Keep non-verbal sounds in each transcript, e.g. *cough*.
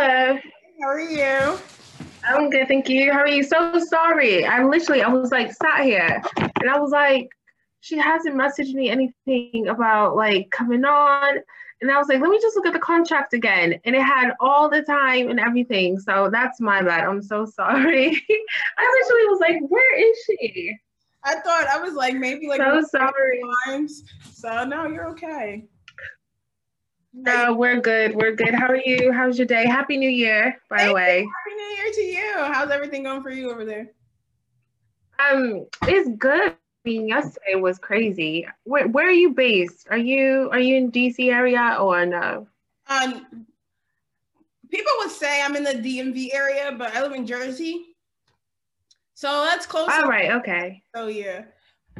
Hello. How are you? I'm good, thank you. How are you? So sorry. I literally, I was like sat here and I was like, she hasn't messaged me anything about like coming on. And I was like, let me just look at the contract again. And it had all the time and everything. So that's my bad. I'm so sorry. *laughs* I literally was like, where is she? I thought I was like maybe like so sorry. Times. So no, you're okay. No, we're good. We're good. How are you? How's your day? Happy New Year, by Thank the way. You. Happy New Year to you. How's everything going for you over there? Um, it's good. I mean, yesterday was crazy. Where where are you based? Are you are you in DC area or no? Um, people would say I'm in the DMV area, but I live in Jersey. So that's close. All right. Okay. Oh yeah.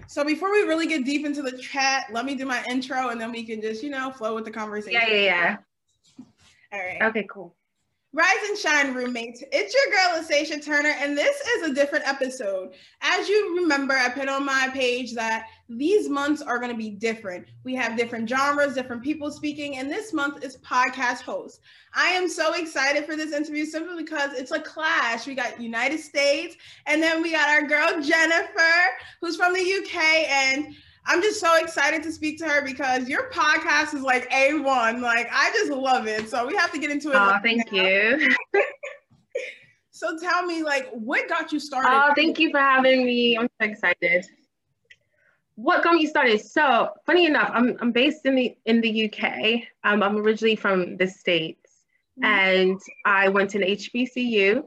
So before we really get deep into the chat, let me do my intro and then we can just, you know, flow with the conversation. Yeah, yeah, yeah. All right. Okay, cool. Rise and shine, roommates. It's your girl, LaSasha Turner, and this is a different episode. As you remember, I put on my page that these months are going to be different. We have different genres, different people speaking, and this month is podcast host. I am so excited for this interview simply because it's a clash. We got United States, and then we got our girl Jennifer, who's from the UK, and I'm just so excited to speak to her because your podcast is like A1. Like, I just love it. So we have to get into it. Oh, thank now. you. *laughs* so tell me, like, what got you started? Oh, thank you for having me. I'm so excited. What got me started? So, funny enough, I'm, I'm based in the in the UK. Um, I'm originally from the States, mm-hmm. and I went to an HBCU.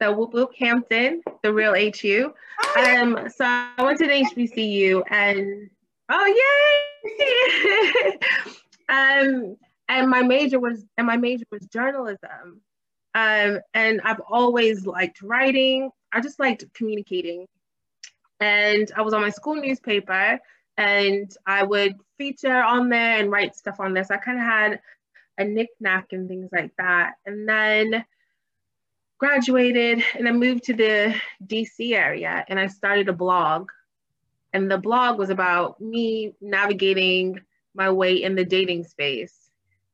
So Whoop Whoop Hampton, the real HU. Um, so I went to the HBCU and Oh yay! *laughs* um, and my major was and my major was journalism. Um, and I've always liked writing. I just liked communicating. And I was on my school newspaper and I would feature on there and write stuff on there. So I kind of had a knickknack and things like that. And then graduated and I moved to the DC area and I started a blog and the blog was about me navigating my way in the dating space.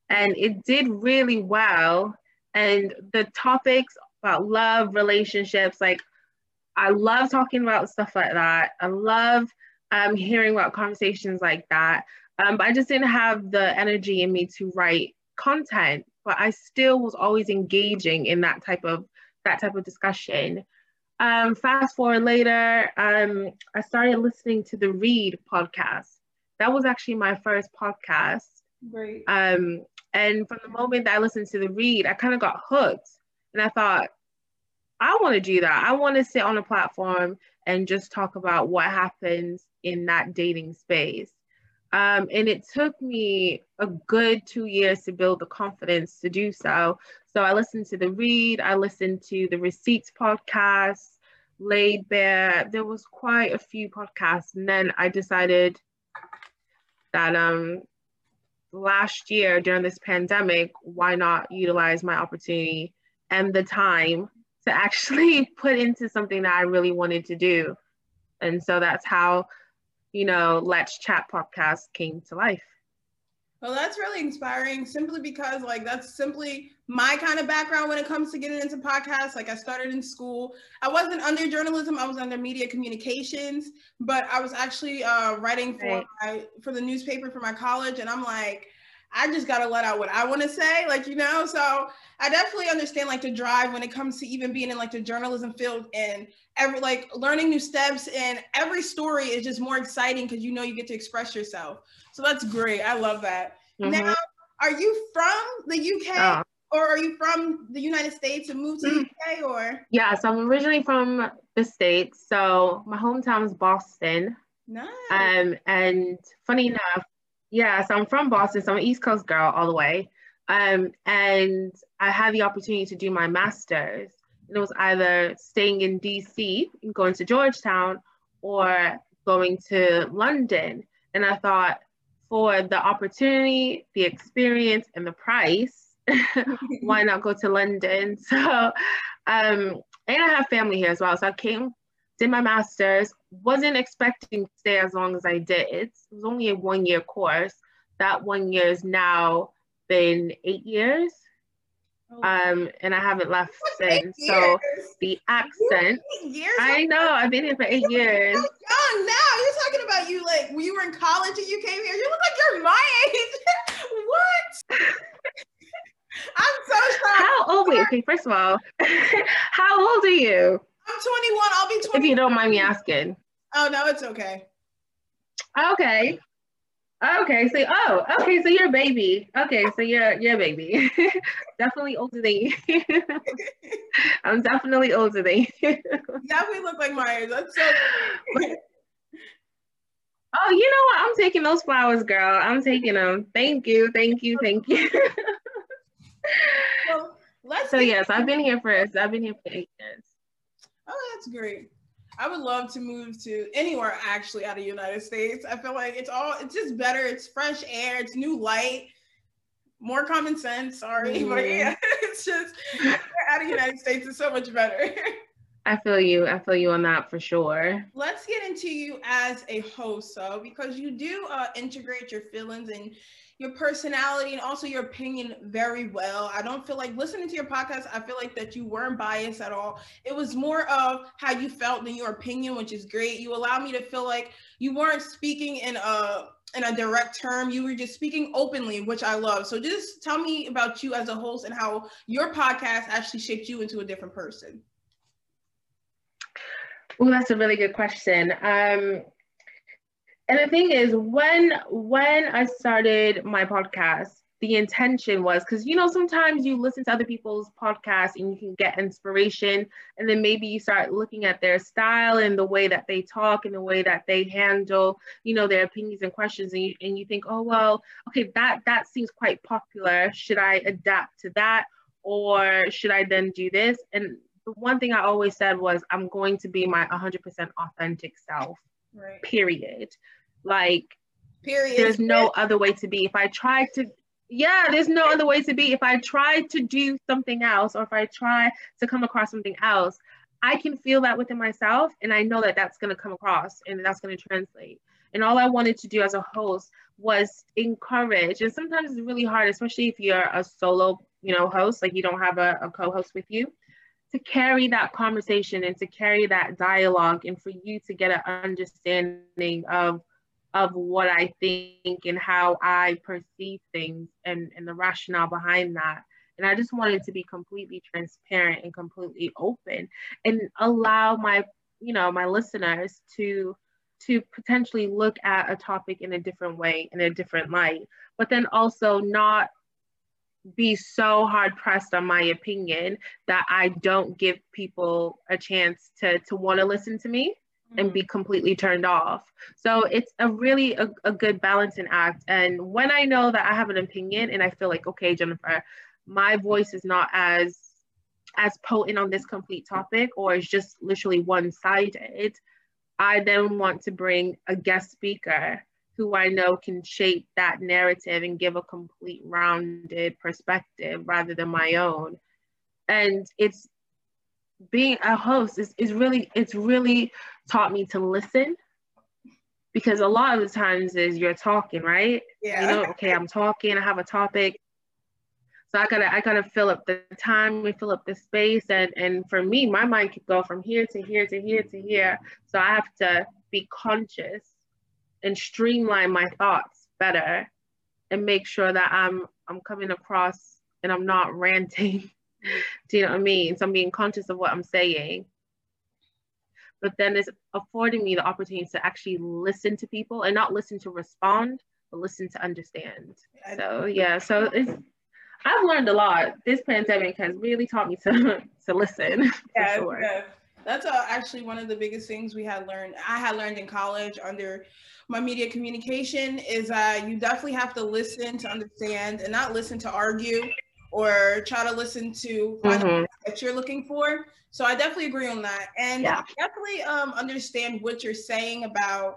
And it did really well. And the topics about love, relationships, like I love talking about stuff like that. I love um, hearing about conversations like that. Um, but I just didn't have the energy in me to write content. But I still was always engaging in that type of that type of discussion. Um, fast forward later, um, I started listening to the Read podcast. That was actually my first podcast. Right. Um, and from the moment that I listened to the Read, I kind of got hooked. And I thought, I want to do that. I want to sit on a platform and just talk about what happens in that dating space. Um, and it took me a good two years to build the confidence to do so. So I listened to the Read, I listened to the Receipts podcast, Laid Bare. There was quite a few podcasts, and then I decided that um last year during this pandemic, why not utilize my opportunity and the time to actually *laughs* put into something that I really wanted to do. And so that's how you know, Let's Chat podcast came to life. Well, that's really inspiring simply because, like, that's simply my kind of background when it comes to getting into podcasts. Like, I started in school. I wasn't under journalism, I was under media communications, but I was actually uh, writing for, right. my, for the newspaper for my college. And I'm like, I just got to let out what I want to say, like, you know? So I definitely understand like the drive when it comes to even being in like the journalism field and every like learning new steps and every story is just more exciting because you know you get to express yourself. So that's great. I love that. Mm-hmm. Now, are you from the UK? Uh, or are you from the United States and moved to the UK or? Yeah, so I'm originally from the States. So my hometown is Boston. Nice. Um, and funny enough, yeah, so I'm from Boston, so I'm an East Coast girl all the way. Um, and I had the opportunity to do my master's. And it was either staying in DC and going to Georgetown or going to London. And I thought for the opportunity, the experience, and the price, *laughs* why not go to London? *laughs* So, um, and I have family here as well. So I came, did my master's, wasn't expecting to stay as long as I did. It was only a one year course. That one year has now been eight years. Oh. Um, and I haven't left since. So the accent. Years. I know. I've been here for eight years. So young now. You're talking about you like when you were in college and you came here. You look like you're my age. *laughs* what? *laughs* I'm so sorry. How old? Wait, okay. First of all, *laughs* how old are you? I'm 21. I'll be 20. If you don't mind me asking. Oh no, it's okay. Okay. Okay, so oh, okay, so you're a baby. Okay, so you're you're a baby. *laughs* definitely older than you. *laughs* I'm definitely older than you. *laughs* definitely look like Myers. That's so. oh, you know what? I'm taking those flowers, girl. I'm taking them. Thank you, thank you, thank you. well, let's. So yes, I've been here for I've been here for eight years. Oh, that's great. I would love to move to anywhere actually out of the United States. I feel like it's all it's just better. It's fresh air, it's new light, more common sense. Sorry, mm. but yeah, *laughs* it's just out of the United States is so much better. *laughs* I feel you. I feel you on that for sure. Let's get into you as a host, so because you do uh, integrate your feelings and your personality and also your opinion very well. I don't feel like listening to your podcast, I feel like that you weren't biased at all. It was more of how you felt than your opinion, which is great. You allow me to feel like you weren't speaking in a in a direct term. You were just speaking openly, which I love. So just tell me about you as a host and how your podcast actually shaped you into a different person. Well, that's a really good question. Um, and the thing is when when i started my podcast the intention was because you know sometimes you listen to other people's podcasts and you can get inspiration and then maybe you start looking at their style and the way that they talk and the way that they handle you know their opinions and questions and you, and you think oh well okay that that seems quite popular. Should i adapt to that? Or should i then do this? And the one thing i always said was i'm going to be my 100% authentic self right. period like, period. There's no other way to be. If I try to, yeah, there's no other way to be. If I try to do something else, or if I try to come across something else, I can feel that within myself, and I know that that's going to come across and that's going to translate. And all I wanted to do as a host was encourage. And sometimes it's really hard, especially if you're a solo, you know, host, like you don't have a, a co-host with you, to carry that conversation and to carry that dialogue, and for you to get an understanding of of what I think and how I perceive things and, and the rationale behind that. And I just wanted to be completely transparent and completely open and allow my, you know, my listeners to to potentially look at a topic in a different way, in a different light, but then also not be so hard pressed on my opinion that I don't give people a chance to to want to listen to me and be mm-hmm. completely turned off. So it's a really a, a good balancing act. And when I know that I have an opinion and I feel like, okay, Jennifer, my voice is not as as potent on this complete topic or it's just literally one-sided, I then want to bring a guest speaker who I know can shape that narrative and give a complete rounded perspective rather than my own. And it's being a host is, is really it's really taught me to listen because a lot of the times is you're talking right? Yeah. you know okay i'm talking i have a topic. So i gotta i gotta fill up the time we fill up the space. And and for me my mind could go from here to here to here to here. So i have to be conscious and streamline my thoughts better and make sure that i'm i'm coming across and i'm not ranting *laughs* do you know what I mean? So I'm being conscious of what I'm saying. But then it's affording me the opportunity to actually listen to people and not listen to respond, but listen to understand. So yeah, so it's I've learned a lot. This pandemic has really taught me to *laughs* to listen. Yeah, sure. yeah. That's uh, actually one of the biggest things we had learned. I had learned in college under my media communication is that uh, you definitely have to listen to understand and not listen to argue or try to listen to mm-hmm. that you're looking for. So I definitely agree on that. And yeah. definitely um, understand what you're saying about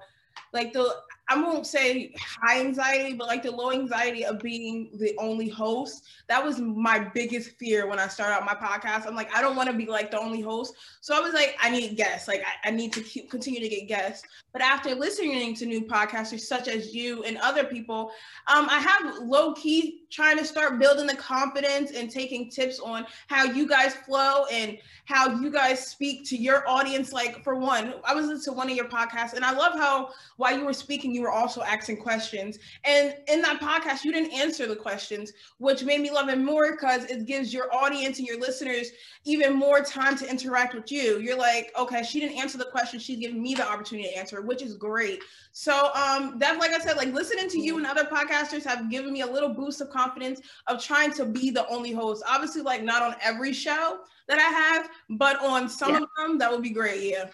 like the I won't say high anxiety, but like the low anxiety of being the only host. That was my biggest fear when I started out my podcast. I'm like, I don't want to be like the only host. So I was like, I need guests. Like I, I need to keep continue to get guests. But after listening to new podcasters such as you and other people, um, I have low key trying to start building the confidence and taking tips on how you guys flow and how you guys speak to your audience. Like for one, I was listening to one of your podcasts and I love how while you were speaking, you were also asking questions. And in that podcast, you didn't answer the questions, which made me love it more because it gives your audience and your listeners even more time to interact with you. You're like, okay, she didn't answer the question. She's giving me the opportunity to answer, which is great. So um, that's like I said, like listening to you and other podcasters have given me a little boost of confidence of trying to be the only host. Obviously, like not on every show that I have, but on some yeah. of them, that would be great. Yeah.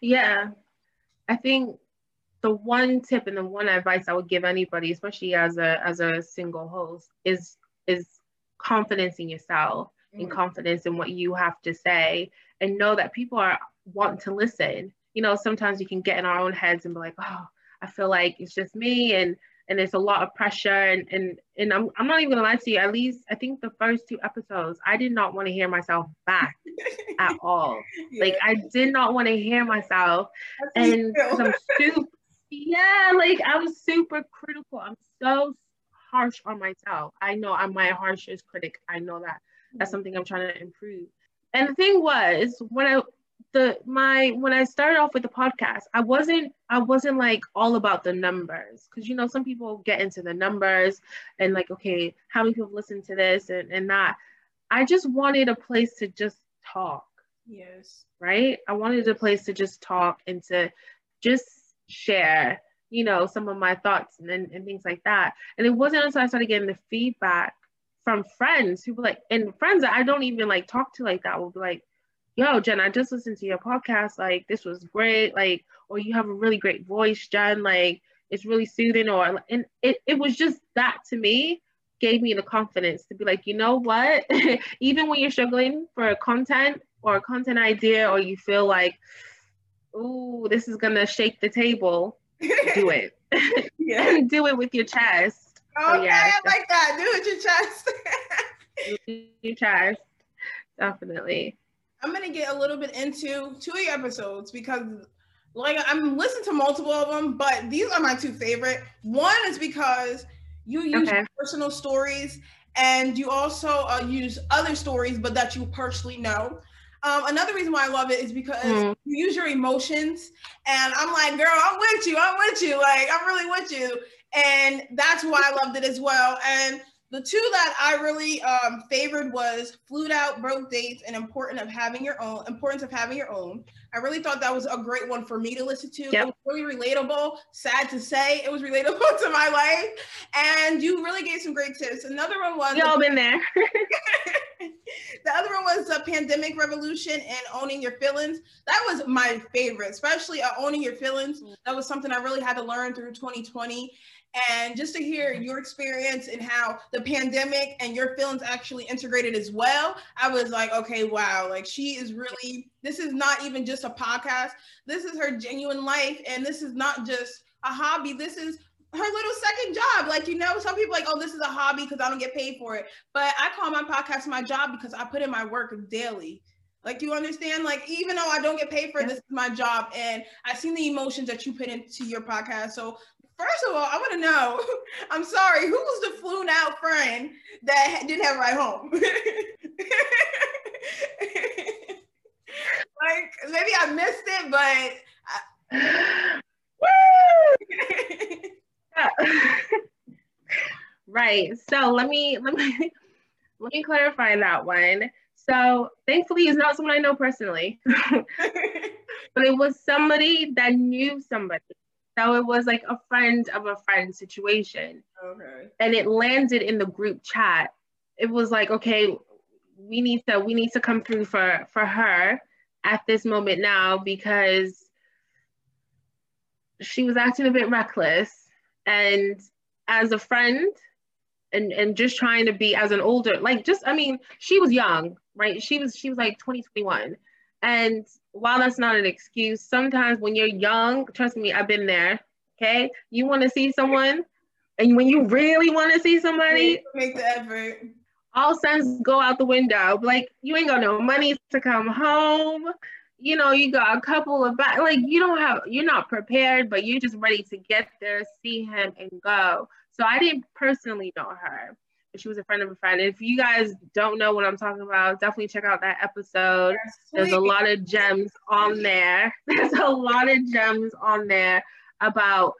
Yeah. I think the one tip and the one advice I would give anybody, especially as a as a single host, is is confidence in yourself mm-hmm. and confidence in what you have to say and know that people are wanting to listen. You know, sometimes we can get in our own heads and be like, oh, I feel like it's just me and and it's a lot of pressure and and and I'm, I'm not even gonna lie to you at least i think the first two episodes i did not want to hear myself back *laughs* at all yeah. like i did not want to hear myself That's and i'm super *laughs* yeah like i was super critical i'm so harsh on myself i know i'm my harshest critic i know that that's something i'm trying to improve and the thing was when i the my when I started off with the podcast, I wasn't I wasn't like all about the numbers because you know some people get into the numbers and like okay how many people listen to this and and that. I just wanted a place to just talk. Yes. Right. I wanted a place to just talk and to just share you know some of my thoughts and, and, and things like that. And it wasn't until I started getting the feedback from friends who were like and friends that I don't even like talk to like that will be like yo, Jen, I just listened to your podcast. Like, this was great. Like, or you have a really great voice, Jen. Like, it's really soothing. Or, and it, it was just that to me gave me the confidence to be like, you know what? *laughs* Even when you're struggling for a content or a content idea, or you feel like, ooh, this is to shake the table, do *laughs* it. yeah. *laughs* do it with your chest. Okay, so, yeah, I like that. Do it with your chest. *laughs* your chest. Definitely. I'm gonna get a little bit into two of your episodes because like I'm listening to multiple of them, but these are my two favorite. One is because you use okay. personal stories and you also uh, use other stories, but that you personally know. Um, another reason why I love it is because mm. you use your emotions, and I'm like, girl, I'm with you, I'm with you, like I'm really with you, and that's why I loved it as well. And the two that I really um, favored was flued out, broke dates, and important of having your own importance of having your own. I really thought that was a great one for me to listen to. Yep. It was really relatable. Sad to say, it was relatable *laughs* to my life, and you really gave some great tips. Another one was y'all been there. *laughs* *laughs* the other one was the pandemic revolution and owning your feelings. That was my favorite, especially uh, owning your feelings. That was something I really had to learn through 2020 and just to hear your experience and how the pandemic and your feelings actually integrated as well i was like okay wow like she is really this is not even just a podcast. This is her genuine life and this is not just a hobby. This is her little second job. Like you know some people like oh this is a hobby because i don't get paid for it. But i call my podcast my job because i put in my work daily. Like you understand? Like even though I don't get paid for it, this is my job, and I've seen the emotions that you put into your podcast. So First of all, I want to know. *laughs* I'm sorry. Who was the flown out friend that didn't have a ride home? *laughs* like maybe I missed it, but. I... *laughs* right. So let me let me let me clarify that one. So thankfully, it's not someone I know personally, but it was somebody that knew somebody so it was like a friend of a friend situation. Okay. And it landed in the group chat. It was like, okay, we need to we need to come through for for her at this moment now because she was acting a bit reckless and as a friend and and just trying to be as an older like just i mean she was young right she was she was like 2021 and while that's not an excuse, sometimes when you're young, trust me, I've been there. Okay, you want to see someone, and when you really want to see somebody, make the effort. All sense go out the window. Like you ain't got no money to come home. You know, you got a couple of. Like you don't have, you're not prepared, but you're just ready to get there, see him, and go. So I didn't personally know her. She was a friend of a friend. If you guys don't know what I'm talking about, definitely check out that episode. There's a lot of gems on there. *laughs* There's a lot of gems on there about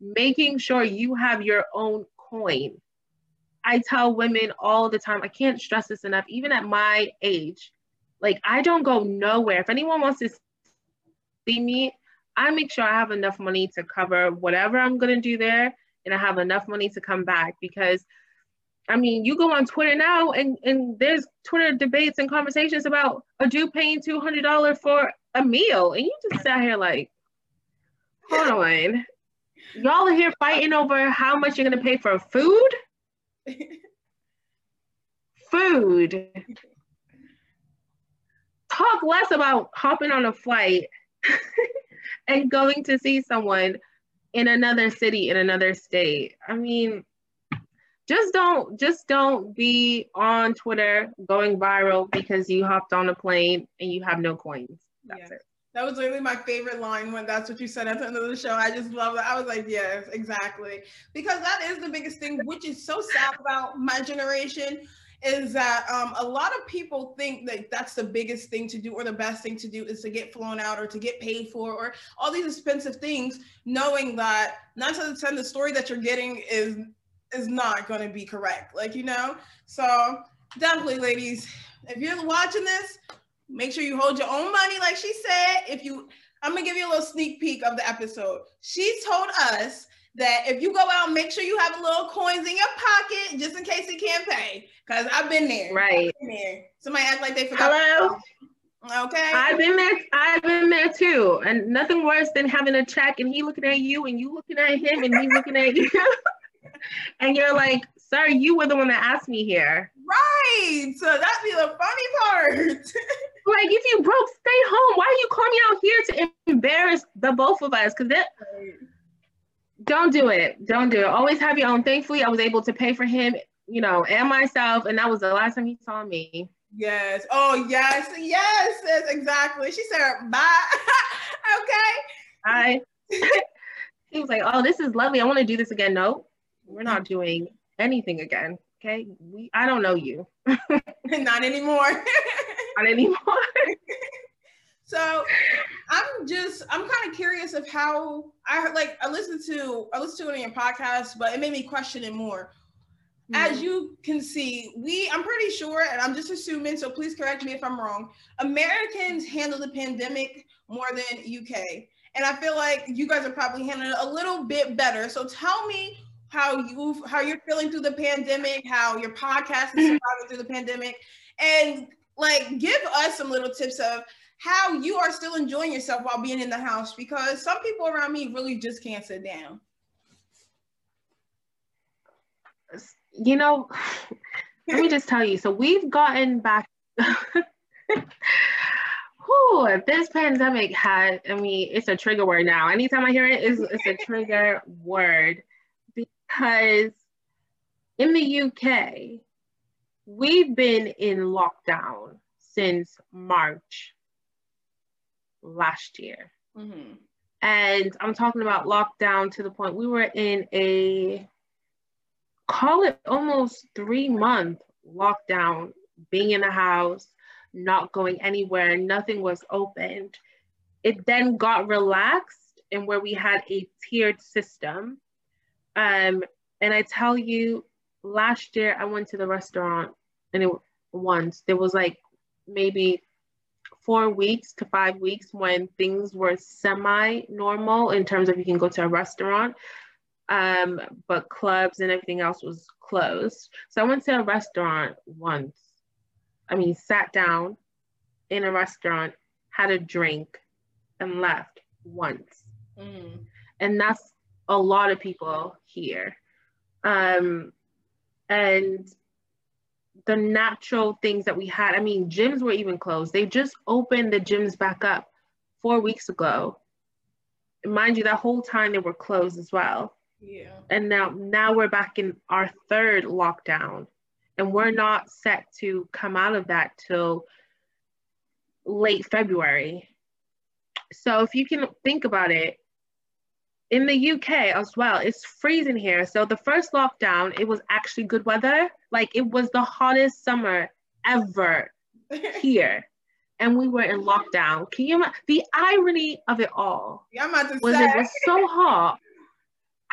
making sure you have your own coin. I tell women all the time, I can't stress this enough, even at my age, like I don't go nowhere. If anyone wants to see me, I make sure I have enough money to cover whatever I'm gonna do there and I have enough money to come back because I mean, you go on Twitter now and, and there's Twitter debates and conversations about a dude paying $200 for a meal. And you just sat here like, hold on. Y'all are here fighting over how much you're going to pay for food? food. Talk less about hopping on a flight *laughs* and going to see someone in another city, in another state. I mean, just don't just don't be on Twitter going viral because you hopped on a plane and you have no coins. That's it. That was literally my favorite line when that's what you said at the end of the show. I just love that. I was like, yes, exactly. Because that is the biggest thing, which is so sad about my generation, is that um, a lot of people think that that's the biggest thing to do or the best thing to do is to get flown out or to get paid for or all these expensive things, knowing that nine out of ten the story that you're getting is is not going to be correct. Like you know, so definitely, ladies, if you're watching this, Make sure you hold your own money, like she said. If you, I'm gonna give you a little sneak peek of the episode. She told us that if you go out, make sure you have a little coins in your pocket just in case you can't pay. Cause I've been there. Right. Been there. Somebody act like they forgot. Hello. Okay. I've been there. I've been there too, and nothing worse than having a check and he looking at you and you looking at him and he looking at you, *laughs* and you're like, "Sir, you were the one that asked me here." Right. So that'd be the funny part. *laughs* Like, if you broke, stay home. Why are you calling me out here to embarrass the both of us? Because that. Don't do it. Don't do it. Always have your own. Thankfully, I was able to pay for him, you know, and myself, and that was the last time he saw me. Yes. Oh, yes. Yes. yes exactly. She said, bye. *laughs* okay. I. *laughs* he was like, oh, this is lovely. I want to do this again. No, we're not doing anything again. Okay. We. I don't know you. *laughs* not anymore *laughs* not anymore. *laughs* so I'm just I'm kind of curious of how I like I listened to I listened to it in your podcast, but it made me question it more. Mm-hmm. As you can see, we I'm pretty sure, and I'm just assuming, so please correct me if I'm wrong. Americans handle the pandemic more than UK. And I feel like you guys are probably handling it a little bit better. So tell me how you how you're feeling through the pandemic, how your podcast is mm-hmm. surviving through the pandemic, and like give us some little tips of how you are still enjoying yourself while being in the house because some people around me really just can't sit down. You know, let me just tell you. So we've gotten back. *laughs* Whew, this pandemic had, I mean, it's a trigger word now. Anytime I hear it, it's, it's a trigger word because in the UK, we've been in lockdown since March last year. Mm-hmm. And I'm talking about lockdown to the point we were in a call it almost three month lockdown, being in the house, not going anywhere, nothing was opened. It then got relaxed and where we had a tiered system. Um, and I tell you, last year I went to the restaurant and it once there was like maybe four weeks to five weeks when things were semi normal in terms of you can go to a restaurant. Um, but clubs and everything else was closed. So i went to a restaurant once. I mean sat down in a restaurant had a drink and left once. Mm. and that's a lot of people here um, and the natural things that we had. I mean, gyms were even closed. They just opened the gyms back up four weeks ago. mind you, that whole time they were closed as well. Yeah. And now now we're back in our third lockdown. And we're not set to come out of that till late February. So if you can think about it, in the UK as well, it's freezing here. So the first lockdown, it was actually good weather. Like it was the hottest summer ever *laughs* here. And we were in lockdown. Can you imagine the irony of it all? Yeah, I'm about to was say. it was so hot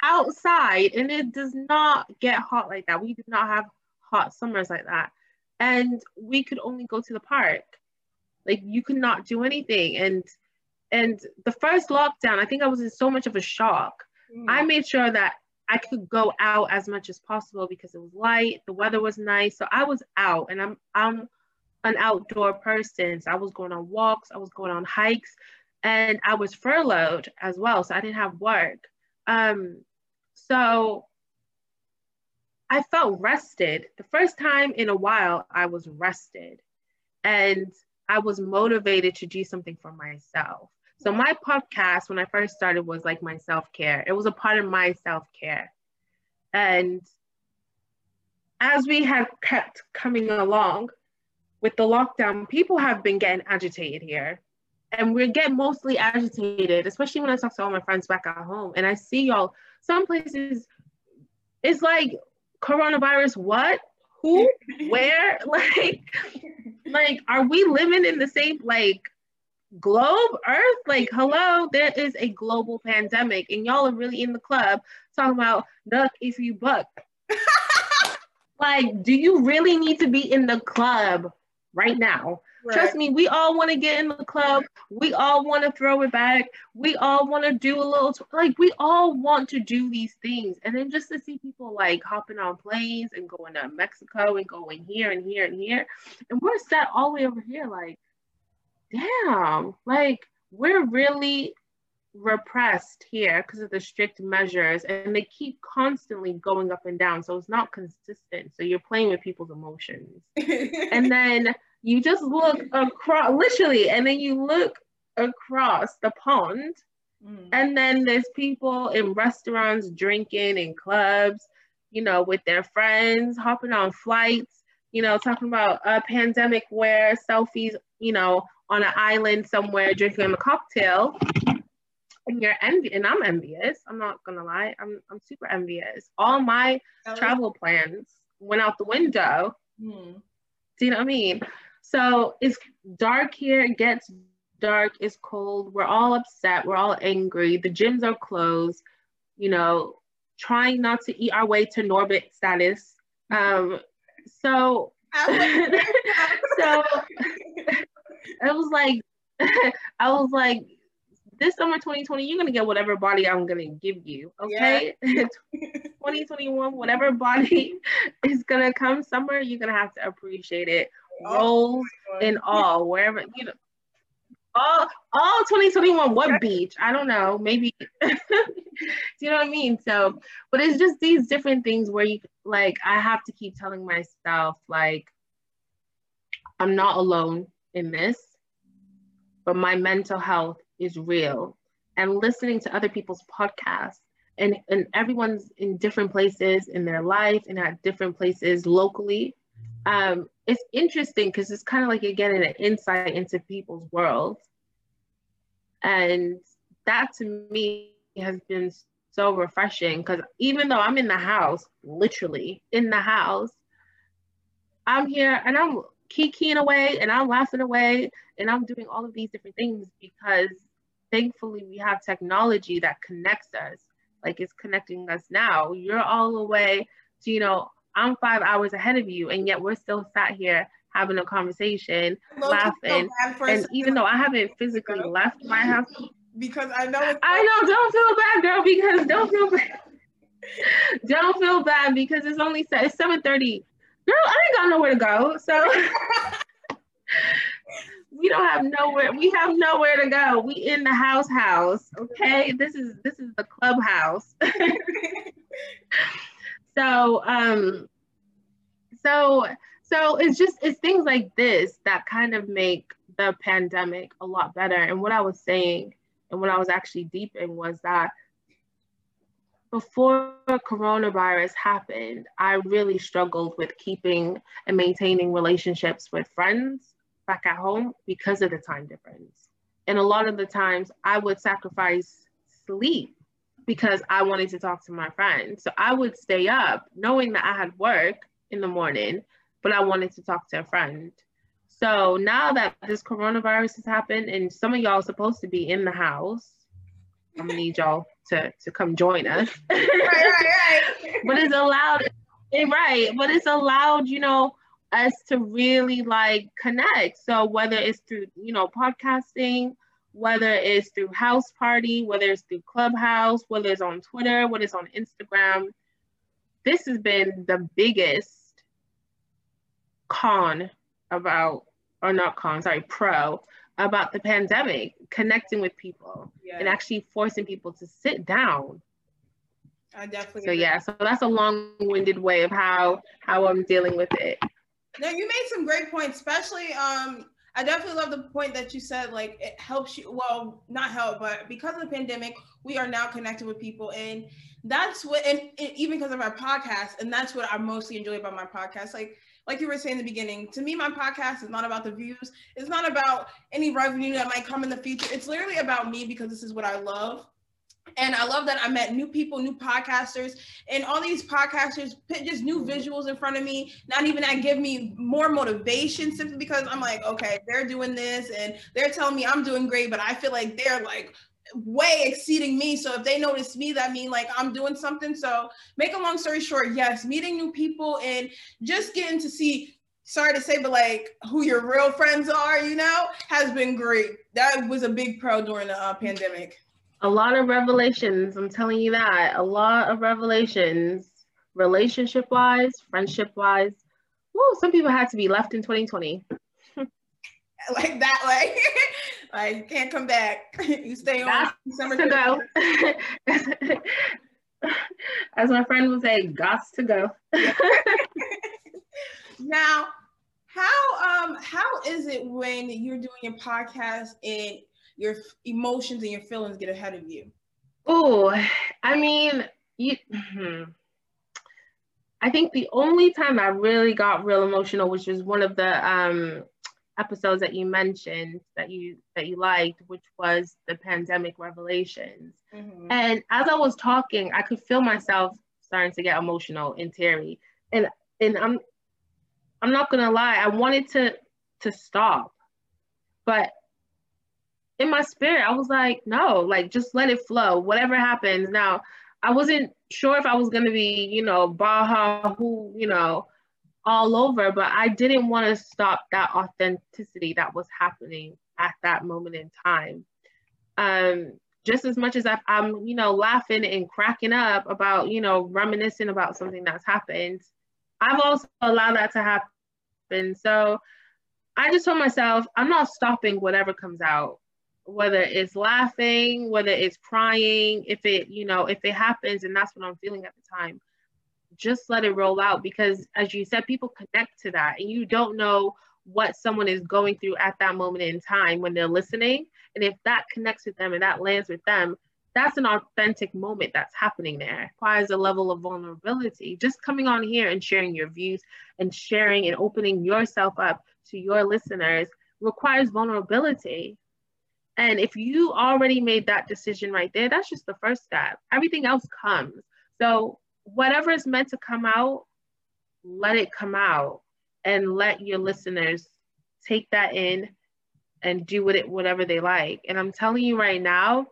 outside and it does not get hot like that. We did not have hot summers like that. And we could only go to the park. Like you could not do anything. And and the first lockdown, I think I was in so much of a shock. Mm. I made sure that I could go out as much as possible because it was light, the weather was nice. So I was out and I'm I'm an outdoor person. So I was going on walks, I was going on hikes, and I was furloughed as well. So I didn't have work. Um, so I felt rested. The first time in a while I was rested and I was motivated to do something for myself. So my podcast when I first started was like my self-care. It was a part of my self-care. And as we have kept coming along with the lockdown, people have been getting agitated here. And we get mostly agitated, especially when I talk to all my friends back at home. And I see y'all, some places, it's like coronavirus, what? Who? *laughs* Where? *laughs* Like, like, are we living in the same like globe, Earth? Like, hello, there is a global pandemic, and y'all are really in the club talking about duck if you buck. *laughs* like, do you really need to be in the club right now? Right. Trust me, we all want to get in the club. We all want to throw it back. We all want to do a little, tw- like, we all want to do these things. And then just to see people like hopping on planes and going to Mexico and going here and here and here. And we're set all the way over here, like, damn, like, we're really repressed here because of the strict measures and they keep constantly going up and down. So it's not consistent. So you're playing with people's emotions. *laughs* And then you just look across, literally, and then you look across the pond, Mm. and then there's people in restaurants drinking in clubs, you know, with their friends, hopping on flights, you know, talking about a pandemic where selfies, you know, on an island somewhere drinking a cocktail. And you're envious, and I'm envious. I'm not gonna lie, I'm I'm super envious. All my travel plans went out the window. Mm. Do you know what I mean? So it's dark here, it gets dark, it's cold, we're all upset, we're all angry, the gyms are closed, you know, trying not to eat our way to Norbit status. Um, so *laughs* so *laughs* it was like *laughs* I was like this summer 2020 you're gonna get whatever body I'm gonna give you okay? *laughs* 2021 whatever body *laughs* is gonna come summer you're gonna have to appreciate it. Oh Rolls and all wherever you know all all 2021 what beach? I don't know maybe do you know what i mean? So but it's just these different things where you like i have to keep telling myself like i'm not alone in this but my mental health is real. And listening to other people's podcasts and, and everyone's in different places in their life and at different places locally um, it's interesting because it's kind of like you're getting an insight into people's worlds. And that to me has been so refreshing because even though i'm in the house literally in the house i'm here and i'm kikiing away and i'm laughing away and i'm doing all of these different things because thankfully we have technology that connects us like it's connecting us now. You're all the way to you know i'm five hours ahead of you and yet we're still sat here having a conversation laughing. and even though i haven't physically left my house because i know it's i know don't feel bad girl because don't feel bad. *laughs* Don't feel bad because it's only it's 7 30 girl i ain't got nowhere to go so *laughs* we don't have nowhere we have nowhere to go. We in the house house okay? This is this is the clubhouse. *laughs* So um so so it's just it's things like this that kind of make the pandemic a lot better. And what i was saying and what I was actually deep in was that before coronavirus happened, I really struggled with keeping and maintaining relationships with friends back at home because of the time difference. And a lot of the times I would sacrifice sleep because I wanted to talk to my friends. So I would stay up knowing that I had work in the morning, but I wanted to talk to a friend. So now that this coronavirus has happened and some of y'all are supposed to be in the house, I'm gonna need y'all to, to come join us. right, right, right. *laughs* but it's allowed, eh, right, but it's allowed, you know, us to really like connect. So whether it's through, you know, podcasting, whether it's through house party, whether it's through Clubhouse, whether it's on Twitter, whether it's on Instagram, this has been the biggest con about, or not con, sorry, pro about the pandemic, connecting with people yeah. and actually forcing people to sit down. I definitely. So agree. yeah, so that's a long-winded way of how how I'm dealing with it. No, you made some great points, especially um I definitely love the point that you said like it helps you well not help but because of the pandemic we are now connected with people and that's what and, and even because of our podcast and that's what I mostly enjoy about my podcast like like you were saying in the beginning, to me, my podcast is not about the views. It's not about any revenue that might come in the future. It's literally about me because this is what I love. And I love that I met new people, new podcasters, and all these podcasters put just new visuals in front of me. Not even that give me more motivation simply because I'm like, okay, they're doing this and they're telling me I'm doing great, but I feel like they're like way exceeding me. So if they notice me, that mean like I'm doing something. So make a long story short, yes, meeting new people and just getting to see sorry to say, but like who your real friends are, you know, has been great. That was a big pro during the uh, pandemic. A lot of revelations. I'm telling you that. A lot of revelations, relationship wise, friendship wise. Whoa, some people had to be left in 2020. *laughs* like that, way. *laughs* like, can't come back. *laughs* you stay on December to go. As my friend would say, gots to go. now, how um how is it when you're doing your podcast and your emotions and your feelings get ahead of you? Oh, I mean, you. Hmm. I think the only time I really got real emotional, which was one of the um, episodes that you mentioned that you that you liked, which was the pandemic revelations. Mm-hmm. And as I was talking, I could feel myself starting to get emotional and teary. And and I'm I'm not gonna lie, I wanted to to stop, but in my spirit, I was like, no, like just let it flow. Whatever happens. Now, I wasn't sure if I was gonna be, you know, Baha who, you know, all over, but I didn't want to stop that authenticity that was happening at that moment in time. Um, just as much as I, I'm, you know, laughing and cracking up about, you know, reminiscing about something that's happened, I've also allowed that to happen. So I just told myself, I'm not stopping whatever comes out whether it's laughing, whether it's crying, if it, you know, if it happens and that's what I'm feeling at the time, just let it roll out because as you said, people connect to that and you don't know what someone is going through at that moment in time when they're listening. And if that connects with them and that lands with them, that's an authentic moment that's happening there. It requires a level of vulnerability. Just coming on here and sharing your views and sharing and opening yourself up to your listeners requires vulnerability and if you already made that decision right there, that's just the first step. Everything else comes. So whatever is meant to come out, let it come out and let your listeners take that in and do with it whatever they like. And I'm telling you right now,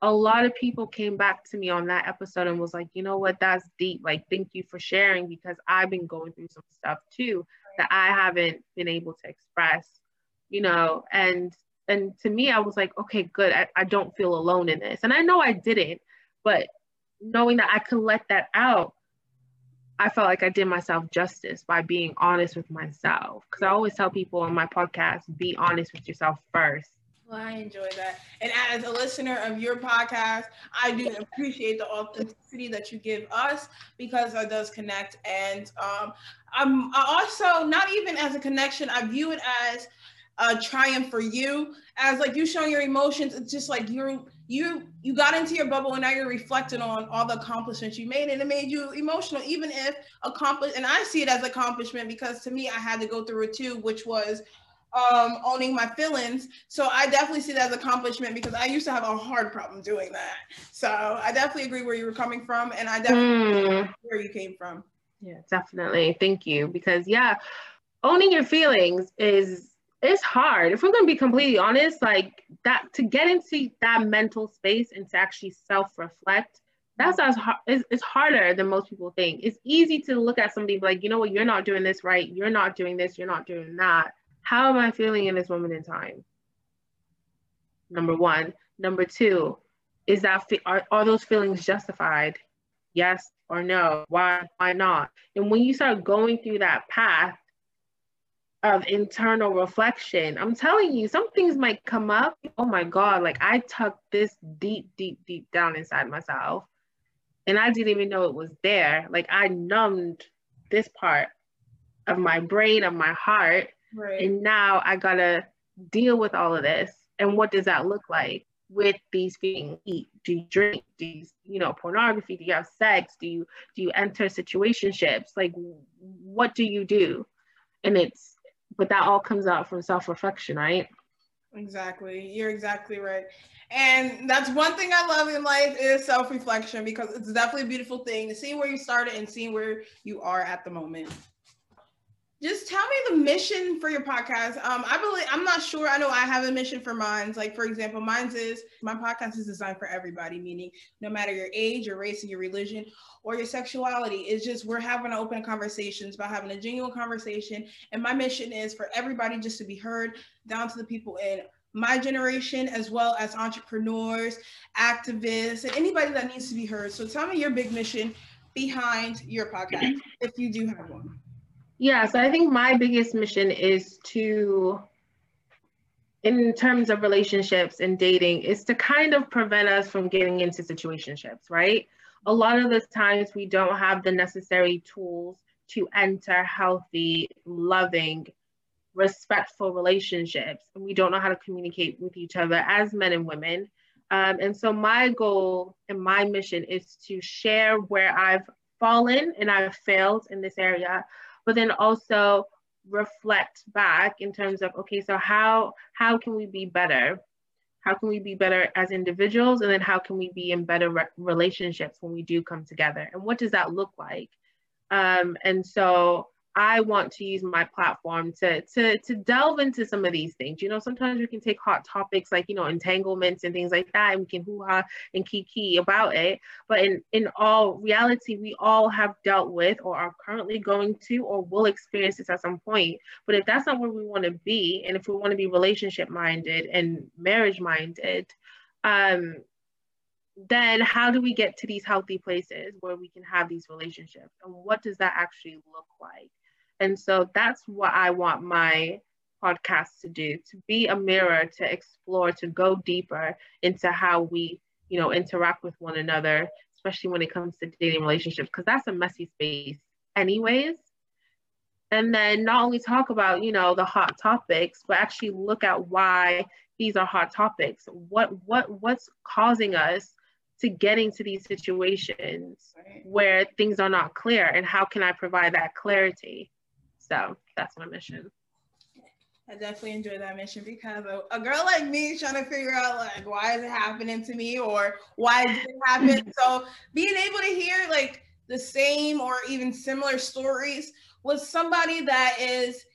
a lot of people came back to me on that episode and was like, you know what, that's deep. Like, thank you for sharing because I've been going through some stuff too that I haven't been able to express, you know, and and to me, I was like, okay, good. I, I don't feel alone in this. And I know I didn't, but knowing that I could let that out, I felt like I did myself justice by being honest with myself. Because I always tell people on my podcast, be honest with yourself first. Well, I enjoy that. And as a listener of your podcast, I do appreciate the authenticity that you give us because it does connect. And um, I'm I also not even as a connection, I view it as a triumph for you as like you showing your emotions it's just like you're you you got into your bubble and now you're reflecting on all the accomplishments you made and it made you emotional even if accomplished and i see it as accomplishment because to me i had to go through it too which was um, owning my feelings. So I definitely see that as accomplishment because I used to have a hard problem doing that. So I definitely agree where you were coming from, and I definitely mm. where you came from. Yeah, definitely. Thank you. Because yeah, owning your feelings is it's hard. If we're gonna be completely honest, like that to get into that mental space and to actually self-reflect, that's as hard. It's, it's harder than most people think. It's easy to look at somebody like, you know what, you're not doing this right. You're not doing this. You're not doing that how am I feeling in this moment in time? Number one. Number two, is that are, are those feelings justified? Yes or no? Why why not? And when you start going through that path of internal reflection, I'm telling you, some things might come up. Oh my God, like I tucked this deep, deep, deep down inside myself. And I didn't even know it was there. Like I numbed this part of my brain, of my heart, Right. And now I gotta deal with all of this. And what does that look like with these being eat? Do you drink? Do you, you know, pornography? Do you have sex? Do you do you enter situationships? Like what do you do? And it's but that all comes out from self-reflection, right? Exactly. You're exactly right. And that's one thing I love in life is self-reflection because it's definitely a beautiful thing to see where you started and seeing where you are at the moment just tell me the mission for your podcast. Um, I believe I'm not sure. I know I have a mission for mine. Like for example, mine's is my podcast is designed for everybody, meaning no matter your age, your race, and your religion, or your sexuality. It's just we're having open conversations about having a genuine conversation. And my mission is for everybody just to be heard, down to the people in my generation, as well as entrepreneurs, activists, and anybody that needs to be heard. So tell me your big mission behind your podcast, if you do have one. Yeah, so I think my biggest mission is to, in terms of relationships and dating, is to kind of prevent us from getting into situationships, right? A lot of the times we don't have the necessary tools to enter healthy, loving, respectful relationships, and we don't know how to communicate with each other as men and women. Um, and so my goal and my mission is to share where I've fallen and I've failed in this area, but then also reflect back in terms of okay so how how can we be better? How can we be better as individuals? And then how can we be in better re- relationships when we do come together? And what does that look like? Um, and so I want to use my platform to to to delve into some of these things. You know, sometimes we can take hot topics like you know entanglements and things like that, and we can hoo ha and kiki about it. But in in all reality, we all have dealt with or are currently going to or will experience this at some point. But if that's not where we want to be, and if we want to be relationship minded and marriage minded, um, then how do we get to these healthy places where we can have these relationships and what does that actually look like and so that's what I want my podcast to do to be a mirror, to explore, to go deeper into how we, you know, interact with one another, especially when it comes to dating relationships, because that's a messy space, anyways. And then not only talk about, you know, the hot topics, but actually look at why these are hot topics. What what what's causing us to getting to these situations right. where things are not clear and how can I provide that clarity? So that's my mission. I definitely enjoy that mission because a, a, girl like me trying to figure out like why is it happening to me or why did it happen. *laughs* so being able to hear like the same or even similar stories with somebody that is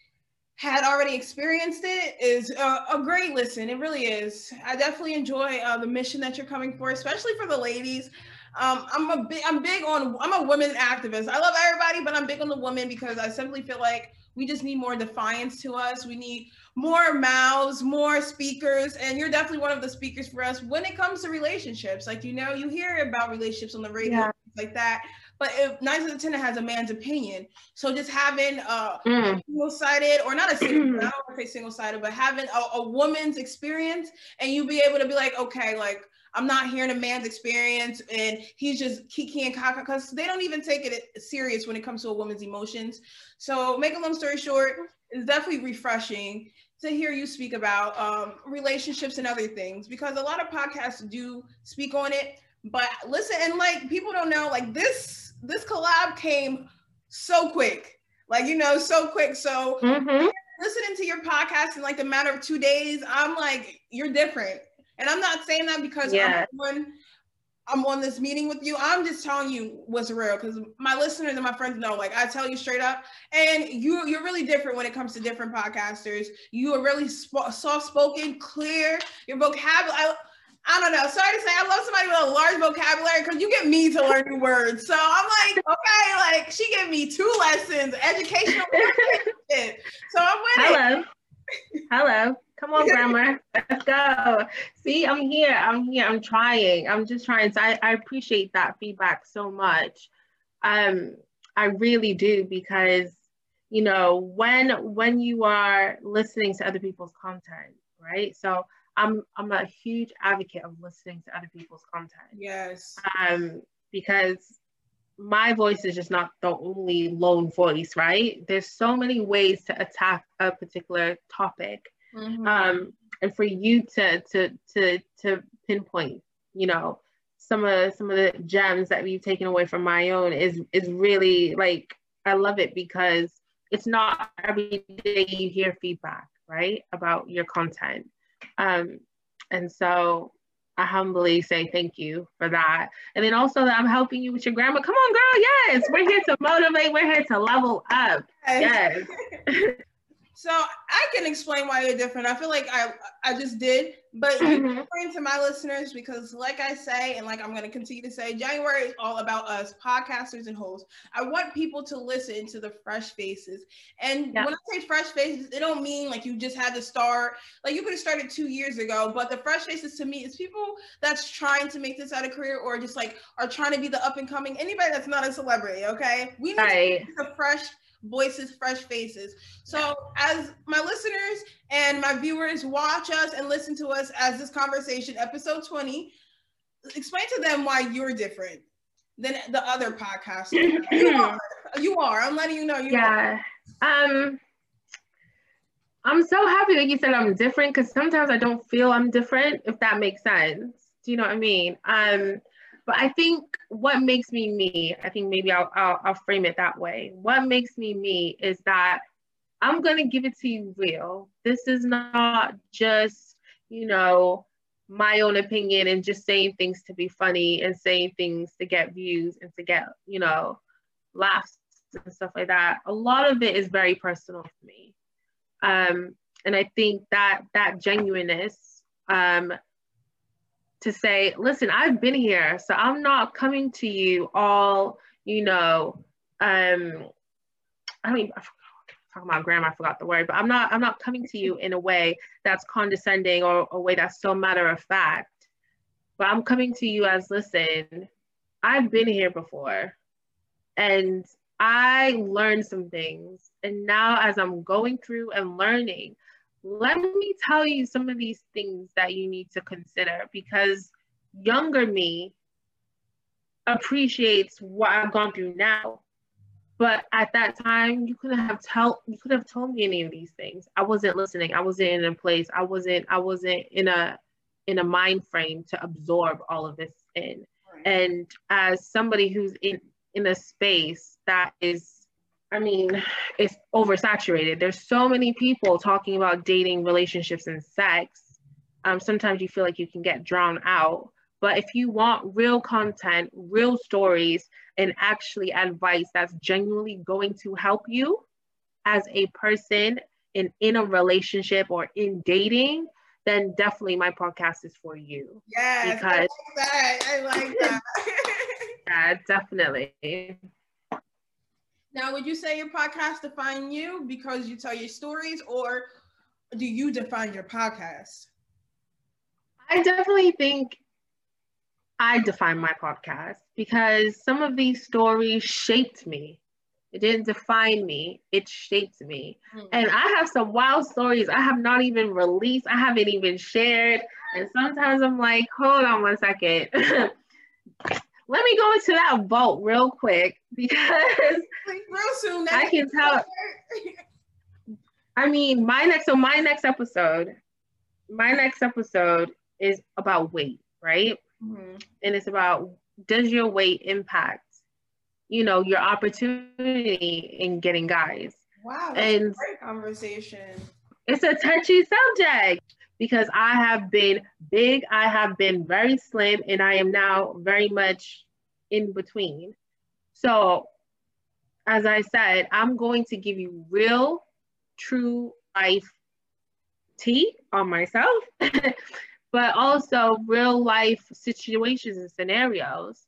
had already experienced it is a, a great listen. It really is. I definitely enjoy uh, the mission that you're coming for, especially for the ladies. Um, I'm a big, I'm big on, I'm a women activist. I love everybody, but I'm big on the women because I simply feel like we just need more defiance to us. We need more mouths, more speakers, and you're definitely one of the speakers for us when it comes to relationships. Like you know, you hear about relationships on the radio, yeah. like that. But if nine out of ten has a man's opinion, so just having a mm. single-sided or not a single, I don't want to say single-sided, but having a, a woman's experience, and you be able to be like, okay, like I'm not hearing a man's experience and he's just kiki and kaka because they don't even take it serious when it comes to a woman's emotions. So make a long story short, it's definitely refreshing to hear you speak about um, relationships and other things because a lot of podcasts do speak on it. But listen, and like people don't know, like this this collab came so quick, like you know, so quick. So mm-hmm. listening to your podcast in like the matter of two days, I'm like, you're different. And I'm not saying that because yeah. I'm one I'm on this meeting with you. I'm just telling you what's real because my listeners and my friends know. Like I tell you straight up, and you you're really different when it comes to different podcasters. You are really sp- soft spoken, clear. Your vocabulary. I, I don't know. Sorry to say, I love somebody with a large vocabulary because you get me to learn new words. So I'm like, okay, like she gave me two lessons, educational. *laughs* so I'm with Hello. Hello. Come on, grammar. Let's go. See, I'm here. I'm here. I'm trying. I'm just trying. So I, I appreciate that feedback so much. Um, I really do because you know when when you are listening to other people's content, right? So I'm I'm a huge advocate of listening to other people's content. Yes. Um, because my voice is just not the only lone voice, right? There's so many ways to attack a particular topic mm-hmm. um, and for you to to to to pinpoint, you know, some of some of the gems that we've taken away from my own is is really like I love it because it's not every day you hear feedback, right, about your content. Um, and so I humbly say thank you for that. And then also that I'm helping you with your grammar. Come on, girl. Yes, we're here to motivate. We're here to level up. Yes. *laughs* So I can explain why you're different. I feel like I I just did, but *laughs* mm-hmm. explain to my listeners because, like I say, and like I'm going to continue to say, January is all about us podcasters and hosts. I want people to listen to the fresh faces, and yeah. when I say fresh faces, it don't mean like you just had to start. Like you could have started two years ago, but the fresh faces to me is people that's trying to make this out of career or just like are trying to be the up and coming. Anybody that's not a celebrity, okay? We need right. the fresh voices, fresh faces. So, as my listeners and my viewers watch us and listen to us as this conversation, episode 20, explain to them why you're different than the other podcasts. *clears throat* you are. You are. I'm letting you know you yeah. are. Um I'm so happy that you said I'm different because sometimes I don't feel I'm different, if that makes sense. Do you know what I mean? Um, but I think what makes me me, I think maybe I'll, I'll, I'll frame it that way. What makes me me is that I'm going to give it to you real. This is not just, you know, my own opinion and just saying things to be funny and saying things to get views and to get, you know, laughs and stuff like that. A lot of it is very personal to me. Um, and I think that that genuineness um, to say, listen, I've been here, so I'm not coming to you all, you know, um, I mean, talking about grammar, I forgot the word, but I'm not, I'm not coming to you in a way that's condescending or a way that's so matter of fact. But I'm coming to you as, listen, I've been here before, and I learned some things, and now as I'm going through and learning, let me tell you some of these things that you need to consider because younger me appreciates what I've gone through now. But at that time, you couldn't have tell you could have told me any of these things. I wasn't listening. I wasn't in a place. I wasn't. I wasn't in a in a mind frame to absorb all of this in. And as somebody who's in in a space that is I mean, it's oversaturated. There's so many people talking about dating, relationships, and sex. Um, sometimes you feel like you can get drowned out. But if you want real content, real stories, and actually advice that's genuinely going to help you as a person in, in a relationship or in dating, then definitely my podcast is for you. Yeah, because I like that. I like that. *laughs* yeah, definitely. Now, would you say your podcast define you because you tell your stories, or do you define your podcast? I definitely think I define my podcast because some of these stories shaped me. It didn't define me, it shaped me. Mm-hmm. And I have some wild stories I have not even released, I haven't even shared. And sometimes I'm like, hold on one second. *laughs* let me go into that vault real quick because real soon. I can tell. I mean, my next so my next episode, my next episode is about weight, right? Mm-hmm. And it's about does your weight impact, you know, your opportunity in getting guys? Wow, and great conversation. It's a touchy subject because I have been big, I have been very slim, and I am now very much in between. So, as I said, I'm going to give you real, true life tea on myself, *laughs* but also real life situations and scenarios.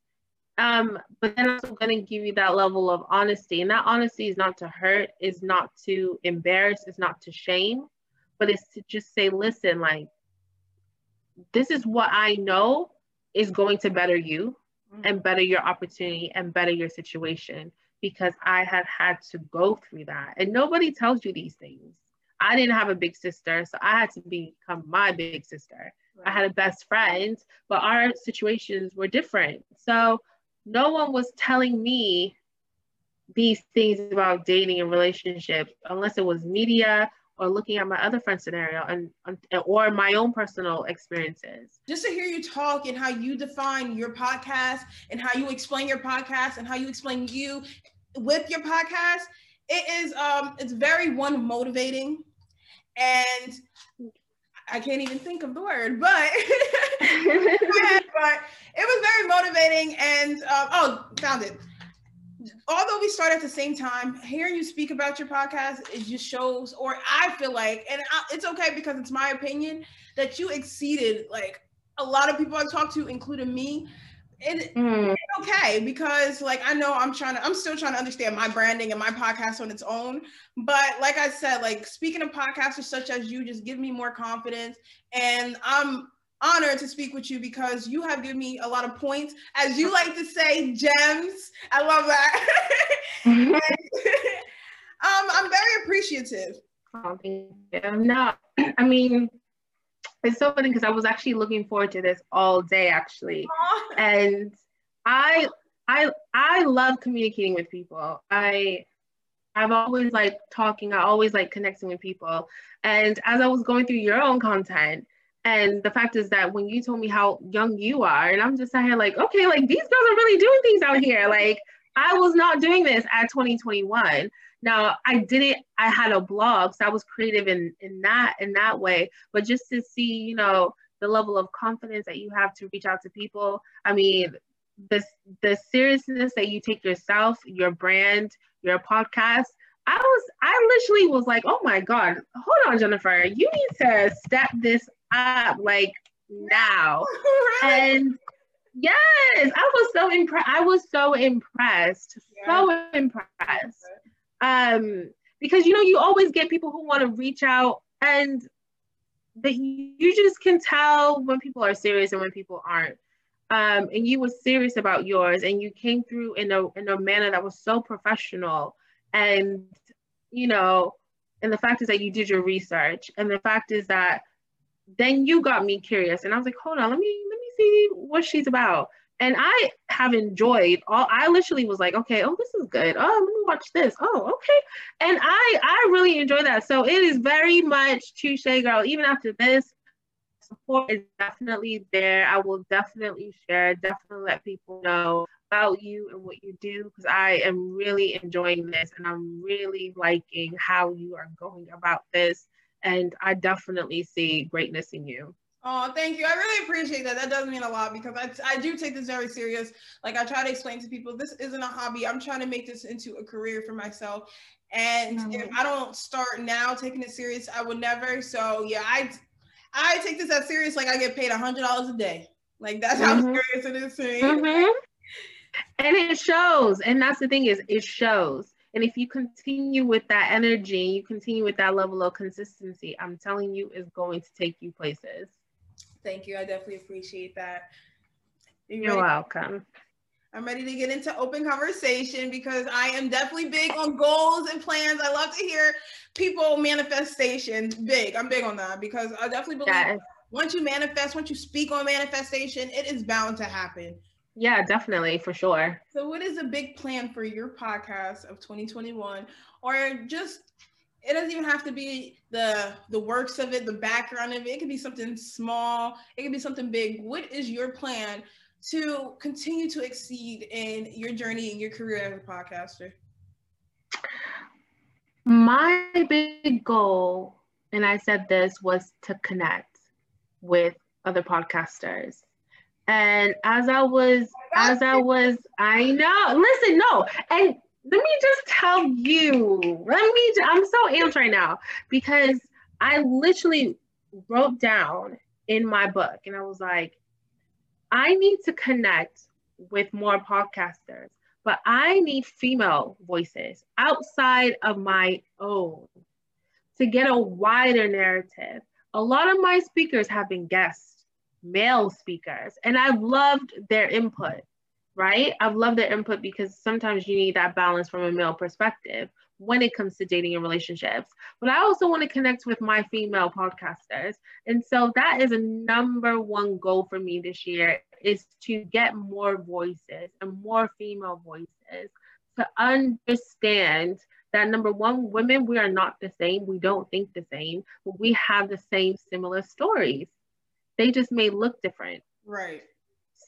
Um, but then I'm going to give you that level of honesty. And that honesty is not to hurt, is not to embarrass, is not to shame, but it's to just say, listen, like, this is what I know is going to better you mm-hmm. and better your opportunity and better your situation because I have had to go through that. And nobody tells you these things. I didn't have a big sister, so I had to become my big sister. Right. I had a best friend, but our situations were different. So no one was telling me these things about dating and relationships unless it was media or looking at my other friend scenario and, or my own personal experiences. Just to hear you talk and how you define your podcast and how you explain your podcast and how you explain you with your podcast, it is um it's very one motivating and I can't even think of the word, but *laughs* but it was very motivating and uh, oh found it although we start at the same time, hearing you speak about your podcast, it just shows, or I feel like, and I, it's okay because it's my opinion, that you exceeded like a lot of people I talked to, including me. It, mm. It's okay because like I know I'm trying to, I'm still trying to understand my branding and my podcast on its own. But like I said, like speaking of podcasters such as you, just give me more confidence. And I'm honored to speak with you because you have given me a lot of points, as you like to say, gems. I love that. *laughs* and, *laughs* um, I'm very appreciative. Oh. No, I mean, it's so funny because I was actually looking forward to this all day, actually, Aww. and I, I, I love communicating with people. I, I've always like talking. I always like connecting with people, and as I was going through your own content and the fact is that when you told me how young you are, and I'm just sat here like, okay, like these girls are really doing things out here. *laughs* Like I was not doing this at 2021. Now I didn't, I had a blog, so I was creative in in that in that way. But just to see, you know, the level of confidence that you have to reach out to people. I mean, the the seriousness that you take yourself, your brand, your podcast. I was, I literally was like, oh my God, hold on, Jennifer, you need to step this up like now. *laughs* And yes, I was so impressed. I was so impressed. Yeah. So impressed. Um, because you know, you always get people who want to reach out and that you just can tell when people are serious and when people aren't. Um, and you were serious about yours and you came through in a in a manner that was so professional and you know and the fact is that you did your research and the fact is that then you got me curious and I was like, hold on, let me let me see what she's about. And I have enjoyed all I literally was like, okay, oh, this is good. Oh, let me watch this. Oh, okay. And I I really enjoy that. So it is very much touche girl. Even after this, support is definitely there. I will definitely share, definitely let people know about you and what you do because I am really enjoying this and I'm really liking how you are going about this and I definitely see greatness in you. Oh, thank you. I really appreciate that. That does mean a lot because I, I do take this very serious. Like I try to explain to people, this isn't a hobby. I'm trying to make this into a career for myself. And mm-hmm. if I don't start now taking it serious, I would never. So yeah, I I take this as serious. Like I get paid a hundred dollars a day. Like that's mm-hmm. how serious it is to me. Mm-hmm. And it shows. And that's the thing is, it shows. And if you continue with that energy, you continue with that level of consistency, I'm telling you, is going to take you places. Thank you. I definitely appreciate that. You You're welcome. I'm ready to get into open conversation because I am definitely big on goals and plans. I love to hear people manifestation big. I'm big on that because I definitely believe yes. once you manifest, once you speak on manifestation, it is bound to happen. Yeah, definitely, for sure. So, what is a big plan for your podcast of 2021? Or just it doesn't even have to be the the works of it, the background of it. It could be something small. It could be something big. What is your plan to continue to exceed in your journey in your career as a podcaster? My big goal, and I said this, was to connect with other podcasters. And as I was, as I was, I know, listen, no, and let me just tell you, let me, I'm so amped right now because I literally wrote down in my book and I was like, I need to connect with more podcasters, but I need female voices outside of my own to get a wider narrative. A lot of my speakers have been guests, male speakers, and I've loved their input right? I've loved their input because sometimes you need that balance from a male perspective when it comes to dating and relationships. But I also want to connect with my female podcasters. And so that is a number one goal for me this year is to get more voices and more female voices to understand that number one, women, we are not the same. We don't think the same, but we have the same similar stories. They just may look different. Right.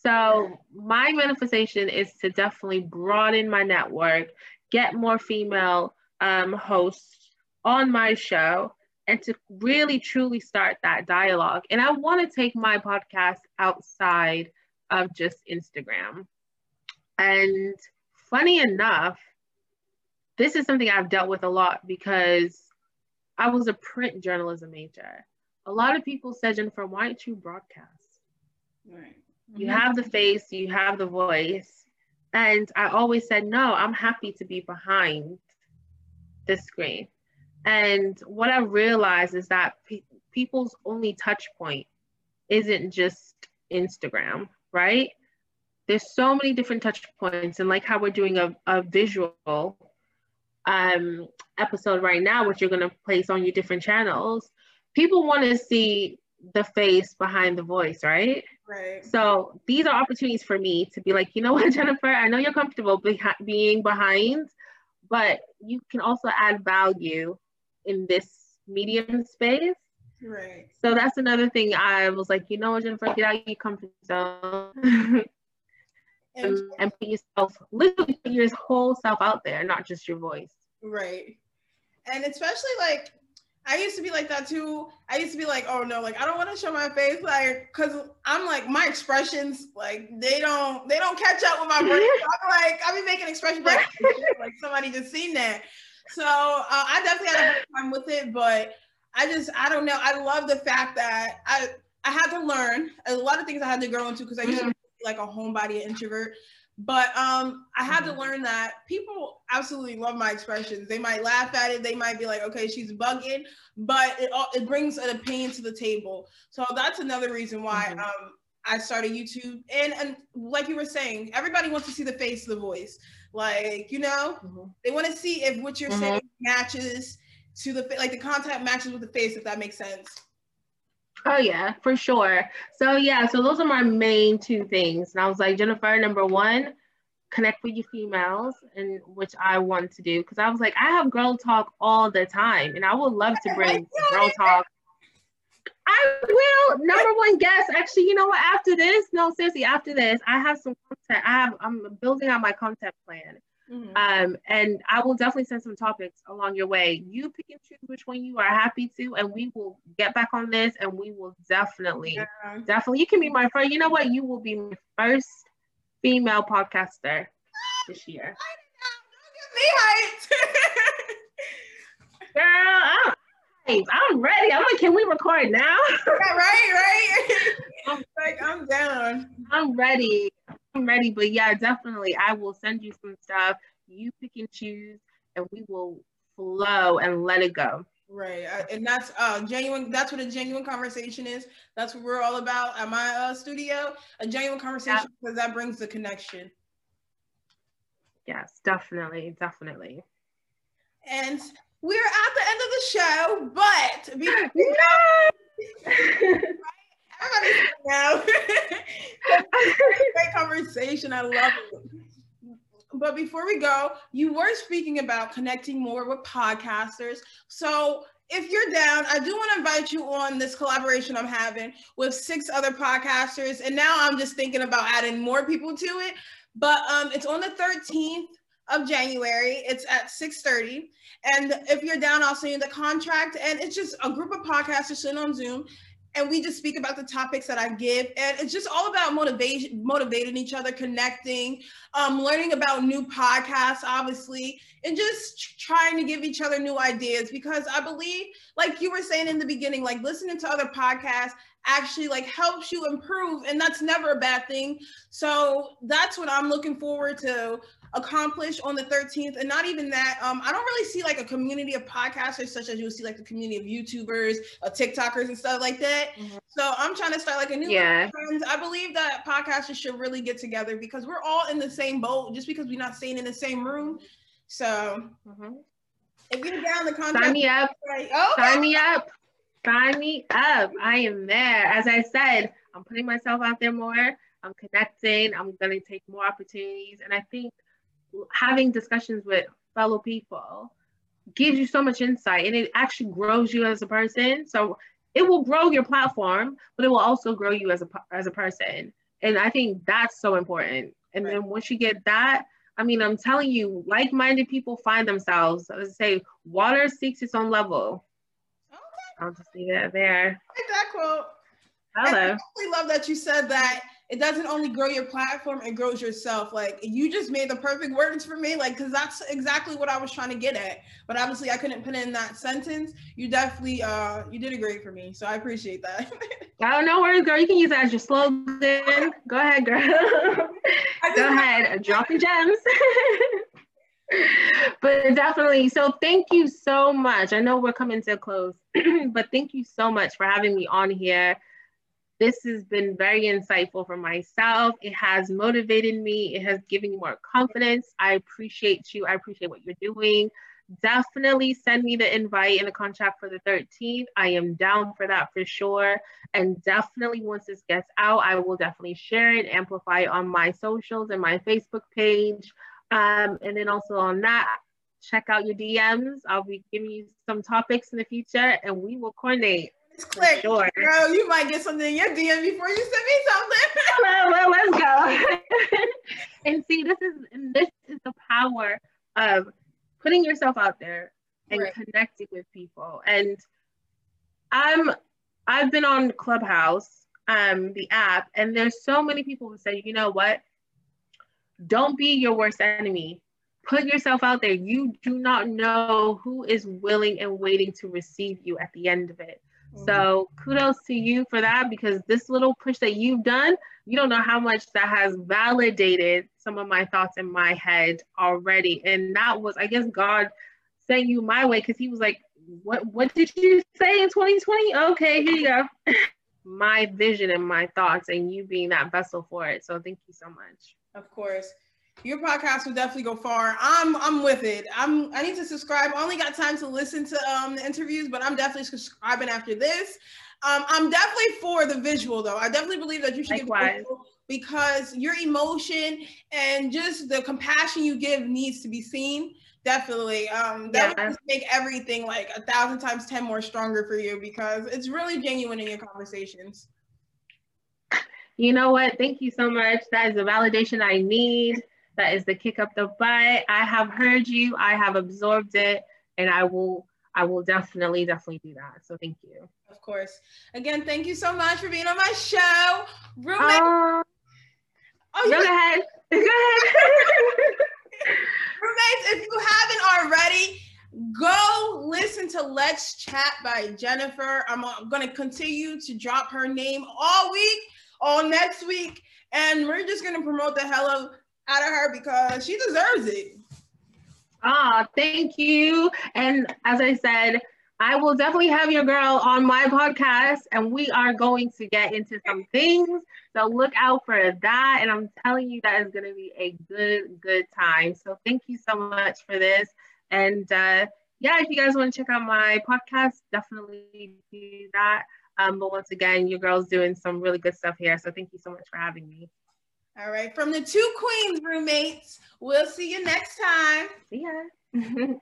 So my manifestation is to definitely broaden my network, get more female um, hosts on my show, and to really truly start that dialogue. And I want to take my podcast outside of just Instagram. And funny enough, this is something I've dealt with a lot because I was a print journalism major. A lot of people said, Jennifer, why don't you broadcast? Right. You mm-hmm. have the face, you have the voice. And I always said, no, I'm happy to be behind the screen. And what I realized is that pe- people's only touch point isn't just Instagram, right? There's so many different touch points. And like how we're doing a, a visual um, episode right now, which you're going to place on your different channels, people want to see the face behind the voice, right? Right. So these are opportunities for me to be like, you know what, *laughs* Jennifer, I know you're comfortable be- being behind, but you can also add value in this medium space. Right. So that's another thing I was like, you know what, Jennifer, get out your comfort zone. *laughs* and, and put yourself, literally put your whole self out there, not just your voice. Right. And especially like I used to be like that too. I used to be like, oh no, like I don't want to show my face, like, cause I'm like my expressions, like they don't, they don't catch up with my brain. *laughs* I'm like, I be making expressions like, *laughs* like somebody just seen that. So uh, I definitely had a hard time with it, but I just, I don't know. I love the fact that I, I had to learn a lot of things I had to grow into because I used to be like a homebody introvert. But um, I had to mm-hmm. learn that people absolutely love my expressions. They might laugh at it. They might be like, okay, she's bugging, but it it brings an opinion to the table. So that's another reason why mm-hmm. um, I started YouTube. And and like you were saying, everybody wants to see the face, the voice. Like you know, mm-hmm. they want to see if what you're mm-hmm. saying matches to the like the content matches with the face, if that makes sense. Oh yeah, for sure. So yeah, so those are my main two things. And I was like, Jennifer, number one, connect with your females, and which I want to do because I was like, I have girl talk all the time, and I would love to bring *laughs* girl talk. I will. Number one guest. Actually, you know what? After this, no, seriously, after this, I have some content. I have. I'm building out my content plan. Mm-hmm. Um, and I will definitely send some topics along your way. You pick and choose which one you are happy to, and we will get back on this and we will definitely, yeah. definitely, you can be my first, you know what? You will be my first female podcaster this year. Girl, I'm, I'm ready. I'm like, can we record now? right, right. *laughs* I'm like, I'm down. I'm ready. I'm ready, but yeah, definitely. I will send you some stuff. You pick and choose, and we will flow and let it go. Right, and that's uh genuine. That's what a genuine conversation is. That's what we're all about at my uh, studio. A genuine conversation because that brings the connection. Yes, definitely, definitely. And we're at the end of the show, but before, *laughs* *laughs* right, everybody's now. *laughs* Conversation. I love it. but before we go, you were speaking about connecting more with podcasters. So if you're down, I do want to invite you on this collaboration I'm having with six other podcasters. And now I'm just thinking about adding more people to it. But um, it's on the 13th of January. It's at 6:30. And if you're down, I'll send you the contract. And it's just a group of podcasters sitting on Zoom and we just speak about the topics that I give. And it's just all about motivation, motivating each other, connecting, um, learning about new podcasts, obviously, and just trying to give each other new ideas. Because I believe, like you were saying in the beginning, like listening to other podcasts actually like helps you improve, and that's never a bad thing. So that's what I'm looking forward to accomplish on the 13th. And not even that, um, I don't really see like a community of podcasters such as you would see like the community of YouTubers, uh, TikTokers and stuff like that. Mm-hmm. So I'm trying to start like a new yeah. friends. I believe that podcasters should really get together because we're all in the same boat just because we're not staying in the same room. So mm-hmm. if you're down the contract, sign me up. Right, okay. Sign me up. Sign me up. I am there. As I said, I'm putting myself out there more. I'm connecting. I'm going to take more opportunities. And I think having discussions with fellow people gives you so much insight and it actually grows you as a person. So it will grow your platform, but it will also grow you as a as a person. And I think that's so important. And right. then once you get that, I mean, I'm telling you, like-minded people find themselves. I say, water seeks its own level. Okay. I'll just leave it there. I like that quote. Hello. I really love that you said that it doesn't only grow your platform, it grows yourself. Like you just made the perfect words for me, like because that's exactly what I was trying to get at. But obviously, I couldn't put in that sentence. You definitely, uh, you did a great for me, so I appreciate that. *laughs* oh, no worries, girl. You can use that as your slogan. Go ahead, girl. *laughs* Go ahead, drop dropping *laughs* gems. but definitely. So thank you so much. I know we're coming to a close, *clears throat* but thank you so much for having me on here. This has been very insightful for myself. It has motivated me. It has given me more confidence. I appreciate you. I appreciate what you're doing. Definitely send me the invite and the contract for the 13th. I am down for that for sure. And definitely once this gets out, I will definitely share it, amplify it on my socials and my Facebook page. Um, and then also on that, check out your DMs. I'll be giving you some topics in the future and we will coordinate click. Sure. Girl, you might get something in your DM before you send me something. *laughs* well, well, let's go. *laughs* and see, this is this is the power of putting yourself out there and right. connecting with people. And I'm I've been on Clubhouse, um, the app, and there's so many people who say, you know what? Don't be your worst enemy. Put yourself out there. You do not know who is willing and waiting to receive you at the end of it. So mm-hmm. kudos to you for that because this little push that you've done, you don't know how much that has validated some of my thoughts in my head already. And that was, I guess, God sent you my way because He was like, "What? What did you say in 2020? Okay, here you go." *laughs* my vision and my thoughts, and you being that vessel for it. So thank you so much. Of course your podcast will definitely go far. I'm I'm with it. I'm I need to subscribe. I only got time to listen to um the interviews, but I'm definitely subscribing after this. Um, I'm definitely for the visual though. I definitely believe that you should Likewise. visual because your emotion and just the compassion you give needs to be seen. Definitely. Um, that yeah. would make everything like a thousand times ten more stronger for you because it's really genuine in your conversations. You know what? Thank you so much. That is the validation I need. That is the kick up the butt. I have heard you. I have absorbed it, and I will. I will definitely, definitely do that. So thank you. Of course. Again, thank you so much for being on my show. Roommate. Uh, oh, go ahead. *laughs* Go ahead. Roommates, if you haven't already, go listen to Let's Chat by Jennifer. I'm, I'm going to continue to drop her name all week, all next week, and we're just going to promote the hell of out of her because she deserves it. Ah, thank you. And as I said, I will definitely have your girl on my podcast and we are going to get into some things. So look out for that. And I'm telling you, that is going to be a good, good time. So thank you so much for this. And uh, yeah, if you guys want to check out my podcast, definitely do that. Um, but once again, your girl's doing some really good stuff here. So thank you so much for having me. All right. From the two queens roommates, we'll see you next time. See ya. *laughs*